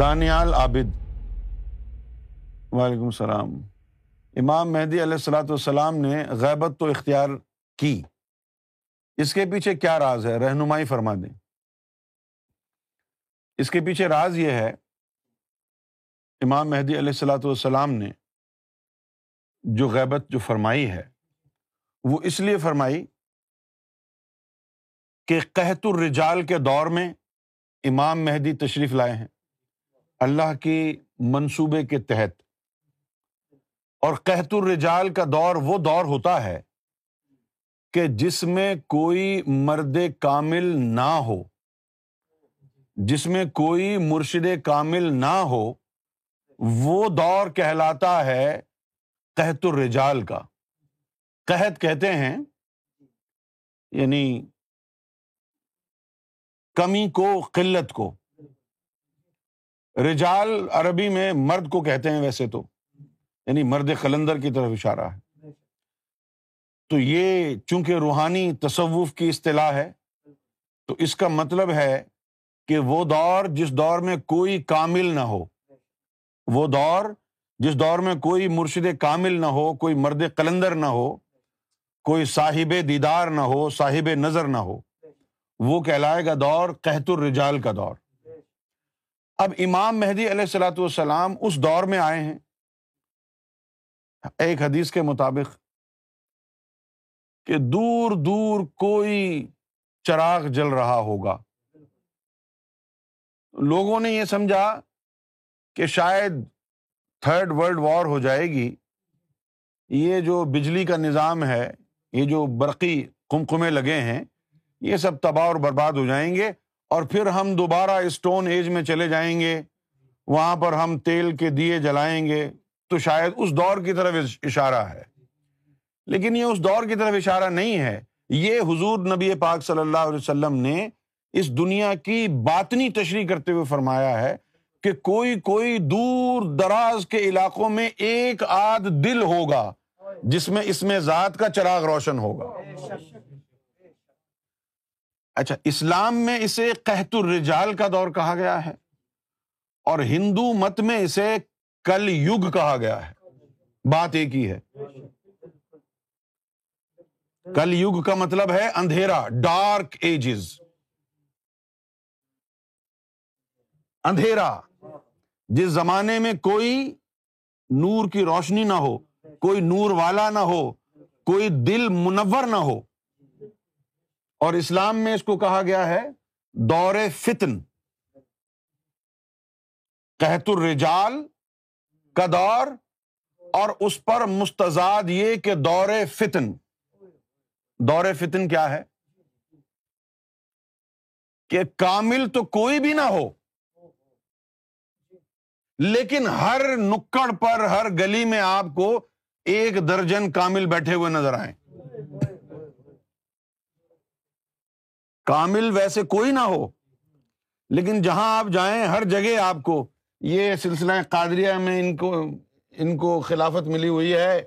دانیال عابد۔ وعلیکم السلام۔ امام مہدی علیہ السلاۃ والسلام نے غیبت تو اختیار کی۔ اس کے پیچھے کیا راز ہے؟ رہنمائی فرما دیں۔ اس کے پیچھے راز یہ ہے، امام مہدی علیہ السلاۃ والسلام نے جو غیبت جو فرمائی ہے، وہ اس لیے فرمائی کہ قحط الرجال کے دور میں امام مہدی تشریف لائے ہیں۔ اللہ کی منصوبے کے تحت۔ اور قحط الرجال کا دور وہ دور ہوتا ہے کہ جس میں کوئی مرد کامل نہ ہو، جس میں کوئی مرشد کامل نہ ہو، وہ دور کہلاتا ہے قحط الرجال کا۔ قحط کہتے ہیں یعنی کمی کو، قلت کو۔ رجال عربی میں مرد کو کہتے ہیں ویسے تو یعنی مرد قلندر کی طرف اشارہ ہے۔ تو یہ چونکہ روحانی تصوف کی اصطلاح ہے، تو اس کا مطلب ہے کہ وہ دور جس دور میں کوئی کامل نہ ہو، وہ دور جس دور میں کوئی مرشد کامل نہ ہو، کوئی مرد قلندر نہ ہو، کوئی صاحب دیدار نہ ہو، صاحب نظر نہ ہو، وہ کہلائے گا دور قحط الرجال کا دور۔ اب امام مہدی علیہ السلاۃ والسلام اس دور میں آئے ہیں۔ ایک حدیث کے مطابق کہ دور دور کوئی چراغ جل رہا ہوگا۔ لوگوں نے یہ سمجھا کہ شاید تھرڈ ورلڈ وار ہو جائے گی۔ یہ جو بجلی کا نظام ہے، یہ جو برقی کمکمے لگے ہیں، یہ سب تباہ اور برباد ہو جائیں گے۔ اور پھر ہم دوبارہ اسٹون ایج میں چلے جائیں گے، وہاں پر ہم تیل کے دیے جلائیں گے۔ تو شاید اس دور کی طرف اشارہ ہے۔ لیکن یہ اس دور کی طرف اشارہ نہیں ہے۔ یہ حضور نبی پاک صلی اللہ علیہ وسلم نے اس دنیا کی باطنی تشریح کرتے ہوئے فرمایا ہے کہ کوئی کوئی دور دراز کے علاقوں میں ایک آدھ دل ہوگا، جس میں اس میں ذات کا چراغ روشن ہوگا۔ اچھا اسلام میں اسے قحط الرجال کا دور کہا گیا ہے اور ہندو مت میں اسے کل یگ کہا گیا ہے۔ بات ایک ہی ہے۔ کل یگ کا مطلب ہے اندھیرا ڈارک ایجز اندھیرا، جس زمانے میں کوئی نور کی روشنی نہ ہو، کوئی نور والا نہ ہو، کوئی دل منور نہ ہو اور اسلام میں اس کو کہا گیا ہے دور فتن قحت الرجال کا دور، اور اس پر مستضاد یہ کہ دور فتن۔ دور فتن کیا ہے؟ کہ کامل تو کوئی بھی نہ ہو، لیکن ہر نکڑ پر، ہر گلی میں آپ کو ایک درجن کامل بیٹھے ہوئے نظر آئے کامل ویسے کوئی نہ ہو۔ لیکن جہاں آپ جائیں ہر جگہ آپ کو یہ سلسلہ قادریہ میں ان کو ان کو خلافت ملی ہوئی ہے۔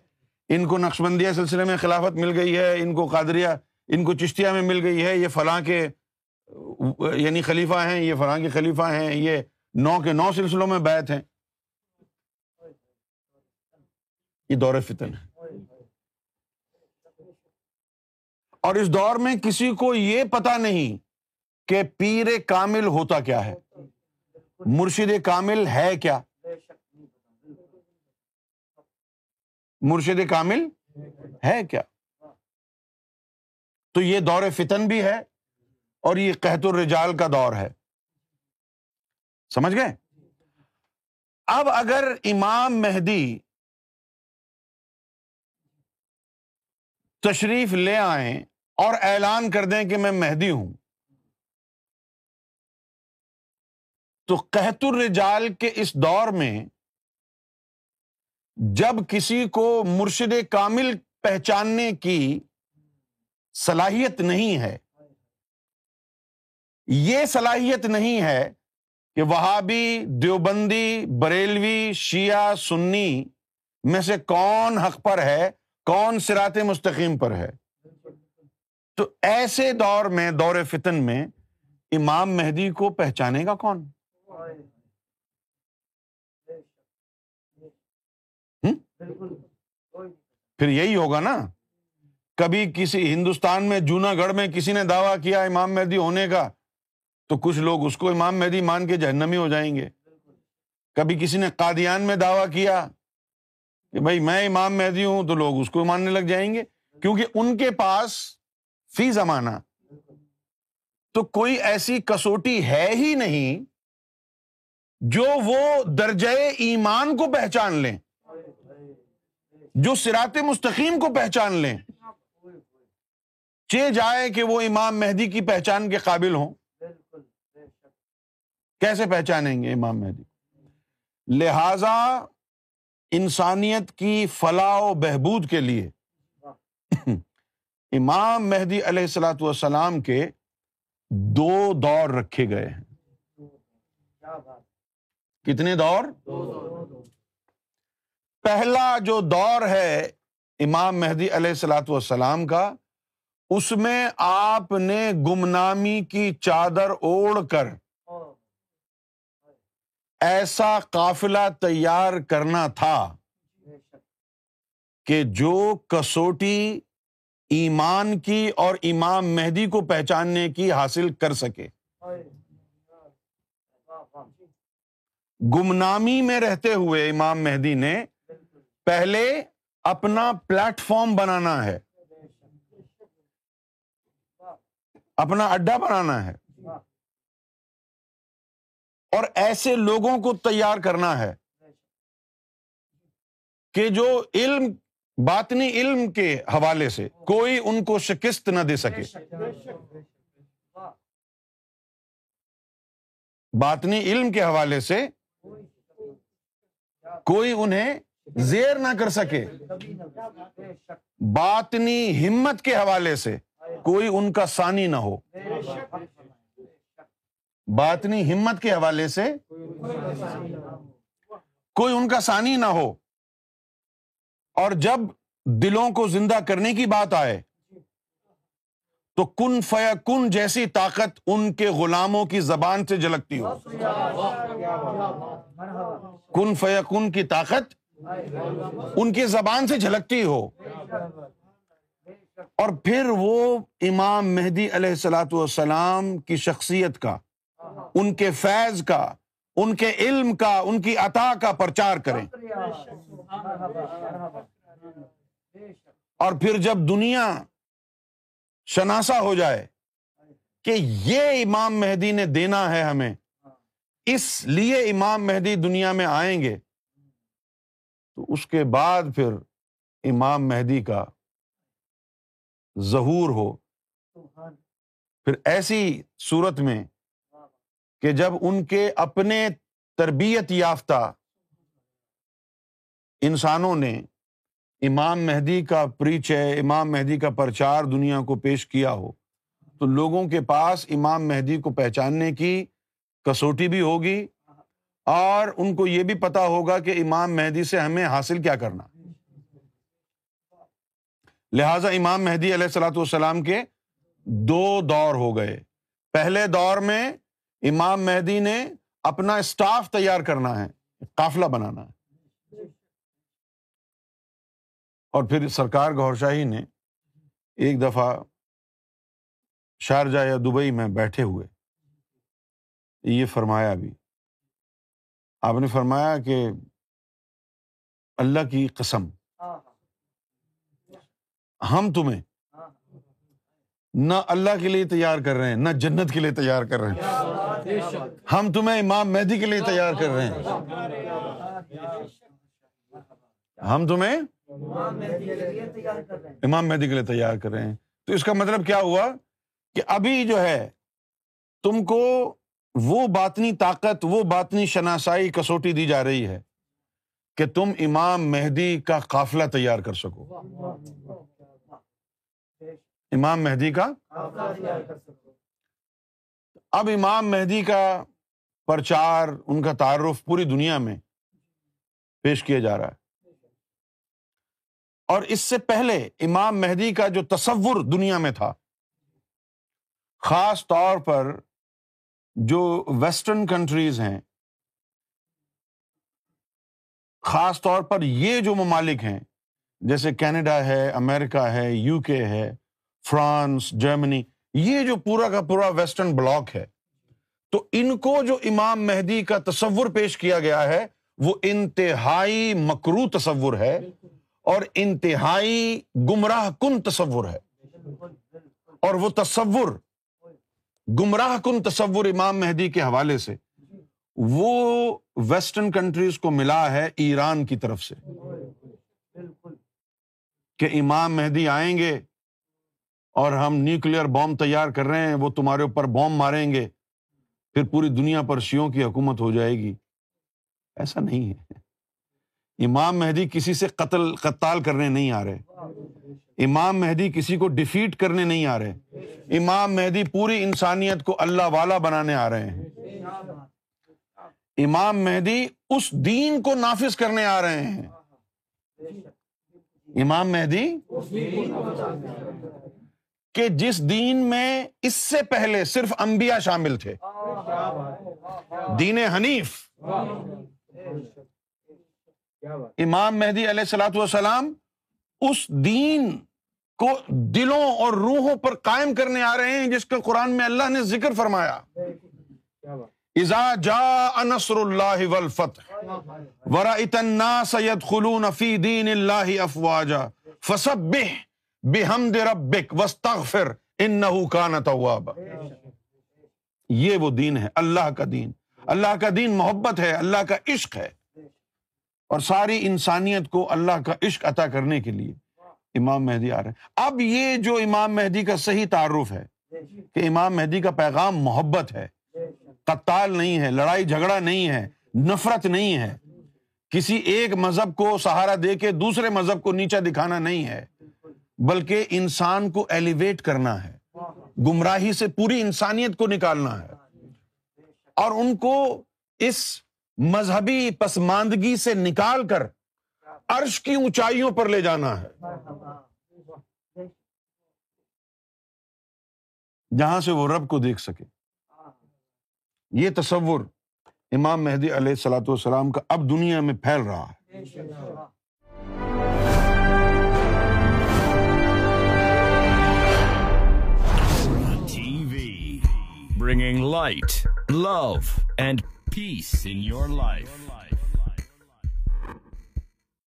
ان کو نقش بندیہ سلسلے میں خلافت مل گئی ہے۔ ان کو قادریہ، ان کو چشتیہ میں مل گئی ہے۔ یہ فلاں کے یعنی خلیفہ ہیں، یہ فلاں کے خلیفہ ہیں۔ یہ نو کے نو سلسلوں میں بیت ہیں۔ یہ دور فتن ہے۔ اور اس دور میں کسی کو یہ پتا نہیں کہ پیر کامل ہوتا کیا ہے۔ مرشد کامل ہے کیا؟ مرشد کامل ہے کیا؟ تو یہ دور فتن بھی ہے اور یہ قحط الرجال کا دور ہے۔ سمجھ گئے؟ اب اگر امام مہدی تشریف لے آئیں اور اعلان کر دیں کہ میں مہدی ہوں۔ تو قحط الرجال کے اس دور میں جب کسی کو مرشد کامل پہچاننے کی صلاحیت نہیں ہے، یہ صلاحیت نہیں ہے کہ وہابی، دیوبندی، بریلوی، شیعہ، سنی میں سے کون حق پر ہے، کون سرات مستقیم پر ہے۔ تو ایسے دور میں، دور فتن میں امام مہدی کو پہچانے گا کون؟ پھر یہی ہوگا نا۔ کبھی کسی ہندوستان میں جونا گڑھ میں کسی نے دعویٰ کیا امام مہدی ہونے کا، تو کچھ لوگ اس کو امام مہدی مان کے جہنمی ہو جائیں گے۔ کبھی کسی نے قادیان میں دعویٰ کیا کہ بھائی میں امام مہدی ہوں تو لوگ اس کو ماننے لگ جائیں گے۔ کیونکہ ان کے پاس فی زمانہ۔ تو کوئی ایسی کسوٹی ہے ہی نہیں جو وہ درجۂ ایمان کو پہچان لیں، جو سرات مستقیم کو پہچان لیں۔ چے جائے کہ وہ امام مہدی کی پہچان کے قابل ہوں۔ کیسے پہچانیں گے امام مہدی؟ لہذا انسانیت کی فلاح و بہبود کے لیے۔ امام مہدی علیہ السلاۃ والسلام کے دو دور رکھے گئے ہیں۔ کتنے دور؟ پہلا جو دور ہے امام مہدی علیہ السلاۃ والسلام کا، اس میں آپ نے گمنامی کی چادر اوڑھ کر ایسا قافلہ تیار کرنا تھا کہ جو کسوٹی ایمان کی اور امام مہدی کو پہچاننے کی حاصل کر سکے۔ گمنامی میں رہتے ہوئے امام مہدی نے پہلے اپنا پلیٹ فارم بنانا ہے۔ اپنا اڈا بنانا ہے۔ اور ایسے لوگوں کو تیار کرنا ہے کہ جو علم باطنی علم کے حوالے سے کوئی ان کو شکست نہ دے سکے۔ باطنی علم کے حوالے سے کوئی انہیں زیر نہ کر سکے۔ باطنی ہمت کے حوالے سے کوئی ان کا سانی نہ ہو۔ باطنی ہمت کے حوالے سے کوئی ان کا سانی نہ ہو۔ اور جب دلوں کو زندہ کرنے کی بات آئے، تو کن فیا کن جیسی طاقت ان کے غلاموں کی زبان سے جھلکتی ہو؟ کن فیا کن کی طاقت ان کی زبان سے جھلکتی ہو؟ اور پھر وہ امام مہدی علیہ السلاۃ والسلام کی شخصیت کا، ان کے فیض کا، ان کے علم کا، ان کی عطا کا پرچار کریں۔ اور پھر جب دنیا شناسا ہو جائے کہ یہ امام مہدی نے دینا ہے ہمیں، اس لیے امام مہدی دنیا میں آئیں گے، تو اس کے بعد پھر امام مہدی کا ظہور ہو۔ پھر ایسی صورت میں کہ جب ان کے اپنے تربیت یافتہ انسانوں نے امام مہدی کا پریچے امام مہدی کا پرچار دنیا کو پیش کیا ہو، تو لوگوں کے پاس امام مہدی کو پہچاننے کی کسوٹی بھی ہوگی اور ان کو یہ بھی پتا ہوگا کہ امام مہدی سے ہمیں حاصل کیا کرنا۔ لہذا امام مہدی علیہ السلاۃ والسلام کے دو دور ہو گئے۔ پہلے دور میں امام مہدی نے اپنا اسٹاف تیار کرنا ہے، قافلہ بنانا ہے۔ اور پھر سرکار گور شاہی نے ایک دفعہ شارجہ یا دبئی میں بیٹھے ہوئے، یہ فرمایا بھی۔ آپ نے فرمایا کہ اللہ کی قسم، ہم تمہیں نہ اللہ کے لیے تیار کر رہے ہیں، نہ جنت کے لیے تیار کر رہے ہیں۔ ہم تمہیں امام مہدی کے لیے تیار کر رہے ہیں۔ ہم تمہیں امام مہدی کے لیے تیار کر رہے ہیں۔ تو اس کا مطلب کیا ہوا کہ ابھی جو ہے تم کو وہ باطنی طاقت وہ باطنی شناسائی کسوٹی دی جا رہی ہے کہ تم امام مہدی کا قافلہ تیار کر سکو۔ امام مہدی کا اب امام مہدی کا پرچار ان کا تعارف پوری دنیا میں پیش کیا جا رہا ہے۔ اور اس سے پہلے امام مہدی کا جو تصور دنیا میں تھا، خاص طور پر جو ویسٹرن کنٹریز ہیں، خاص طور پر یہ جو ممالک ہیں، جیسے کینیڈا ہے، امریکہ ہے یو کے ہے، فرانس، جرمنی، یہ جو پورا کا پورا ویسٹرن بلاک ہے، تو ان کو جو امام مہدی کا تصور پیش کیا گیا ہے، وہ انتہائی مکرو تصور ہے۔ اور انتہائی گمراہ کن تصور ہے؟ اور وہ تصور، گمراہ کن تصور امام مہدی کے حوالے سے، وہ ویسٹرن کنٹریز کو ملا ہے ایران کی طرف سے۔ کہ امام مہدی آئیں گے اور ہم نیوکلیر بام تیار کر رہے ہیں، وہ تمہارے اوپر بام ماریں گے، پھر پوری دنیا پر شیوں کی حکومت ہو جائے گی۔ ایسا نہیں ہے۔ امام مہدی کسی سے قتل، قتال کرنے نہیں آ رہے۔ امام مہدی کسی کو ڈیفیٹ کرنے نہیں آ رہے۔ امام مہدی پوری انسانیت کو اللہ والا بنانے آ رہے ہیں۔ امام مہدی اس دین کو نافذ کرنے آ رہے ہیں۔ امام مہدی کہ جس دین میں اس سے پہلے صرف انبیاء شامل تھے۔ دین حنیف۔ امام مہدی علیہ السلاۃ والسلام اس دین کو دلوں اور روحوں پر قائم کرنے آ رہے ہیں، جس کا قرآن میں اللہ نے ذکر فرمایا۔ ازا جا نصر اللہ والفتح ورا اتنا سید خلون فی دین اللہ افواجا، فسبح بحمد ربک واستغفر انہو کان توابا۔ یہ وہ دین ہے، اللہ کا دین۔ اللہ کا دین محبت ہے، اللہ کا عشق ہے۔ اور ساری انسانیت کو اللہ کا عشق عطا کرنے کے لیے امام مہدی آ رہے ہیں۔ اب یہ جو امام مہدی کا صحیح تعارف ہے کہ امام مہدی کا پیغام محبت ہے، قتال نہیں ہے، لڑائی جھگڑا نہیں ہے، نفرت نہیں ہے، کسی ایک مذہب کو سہارا دے کے دوسرے مذہب کو نیچا دکھانا نہیں ہے، بلکہ انسان کو ایلیویٹ کرنا ہے، گمراہی سے پوری انسانیت کو نکالنا ہے۔ اور ان کو اس مذہبی پسماندگی سے نکال کر عرش کی اونچائیوں پر لے جانا ہے۔ جہاں سے وہ رب کو دیکھ سکے۔ یہ تصور امام مہدی علیہ السلاۃ والسلام کا اب دنیا میں پھیل رہا ہے۔ Bringing light love and peace in your life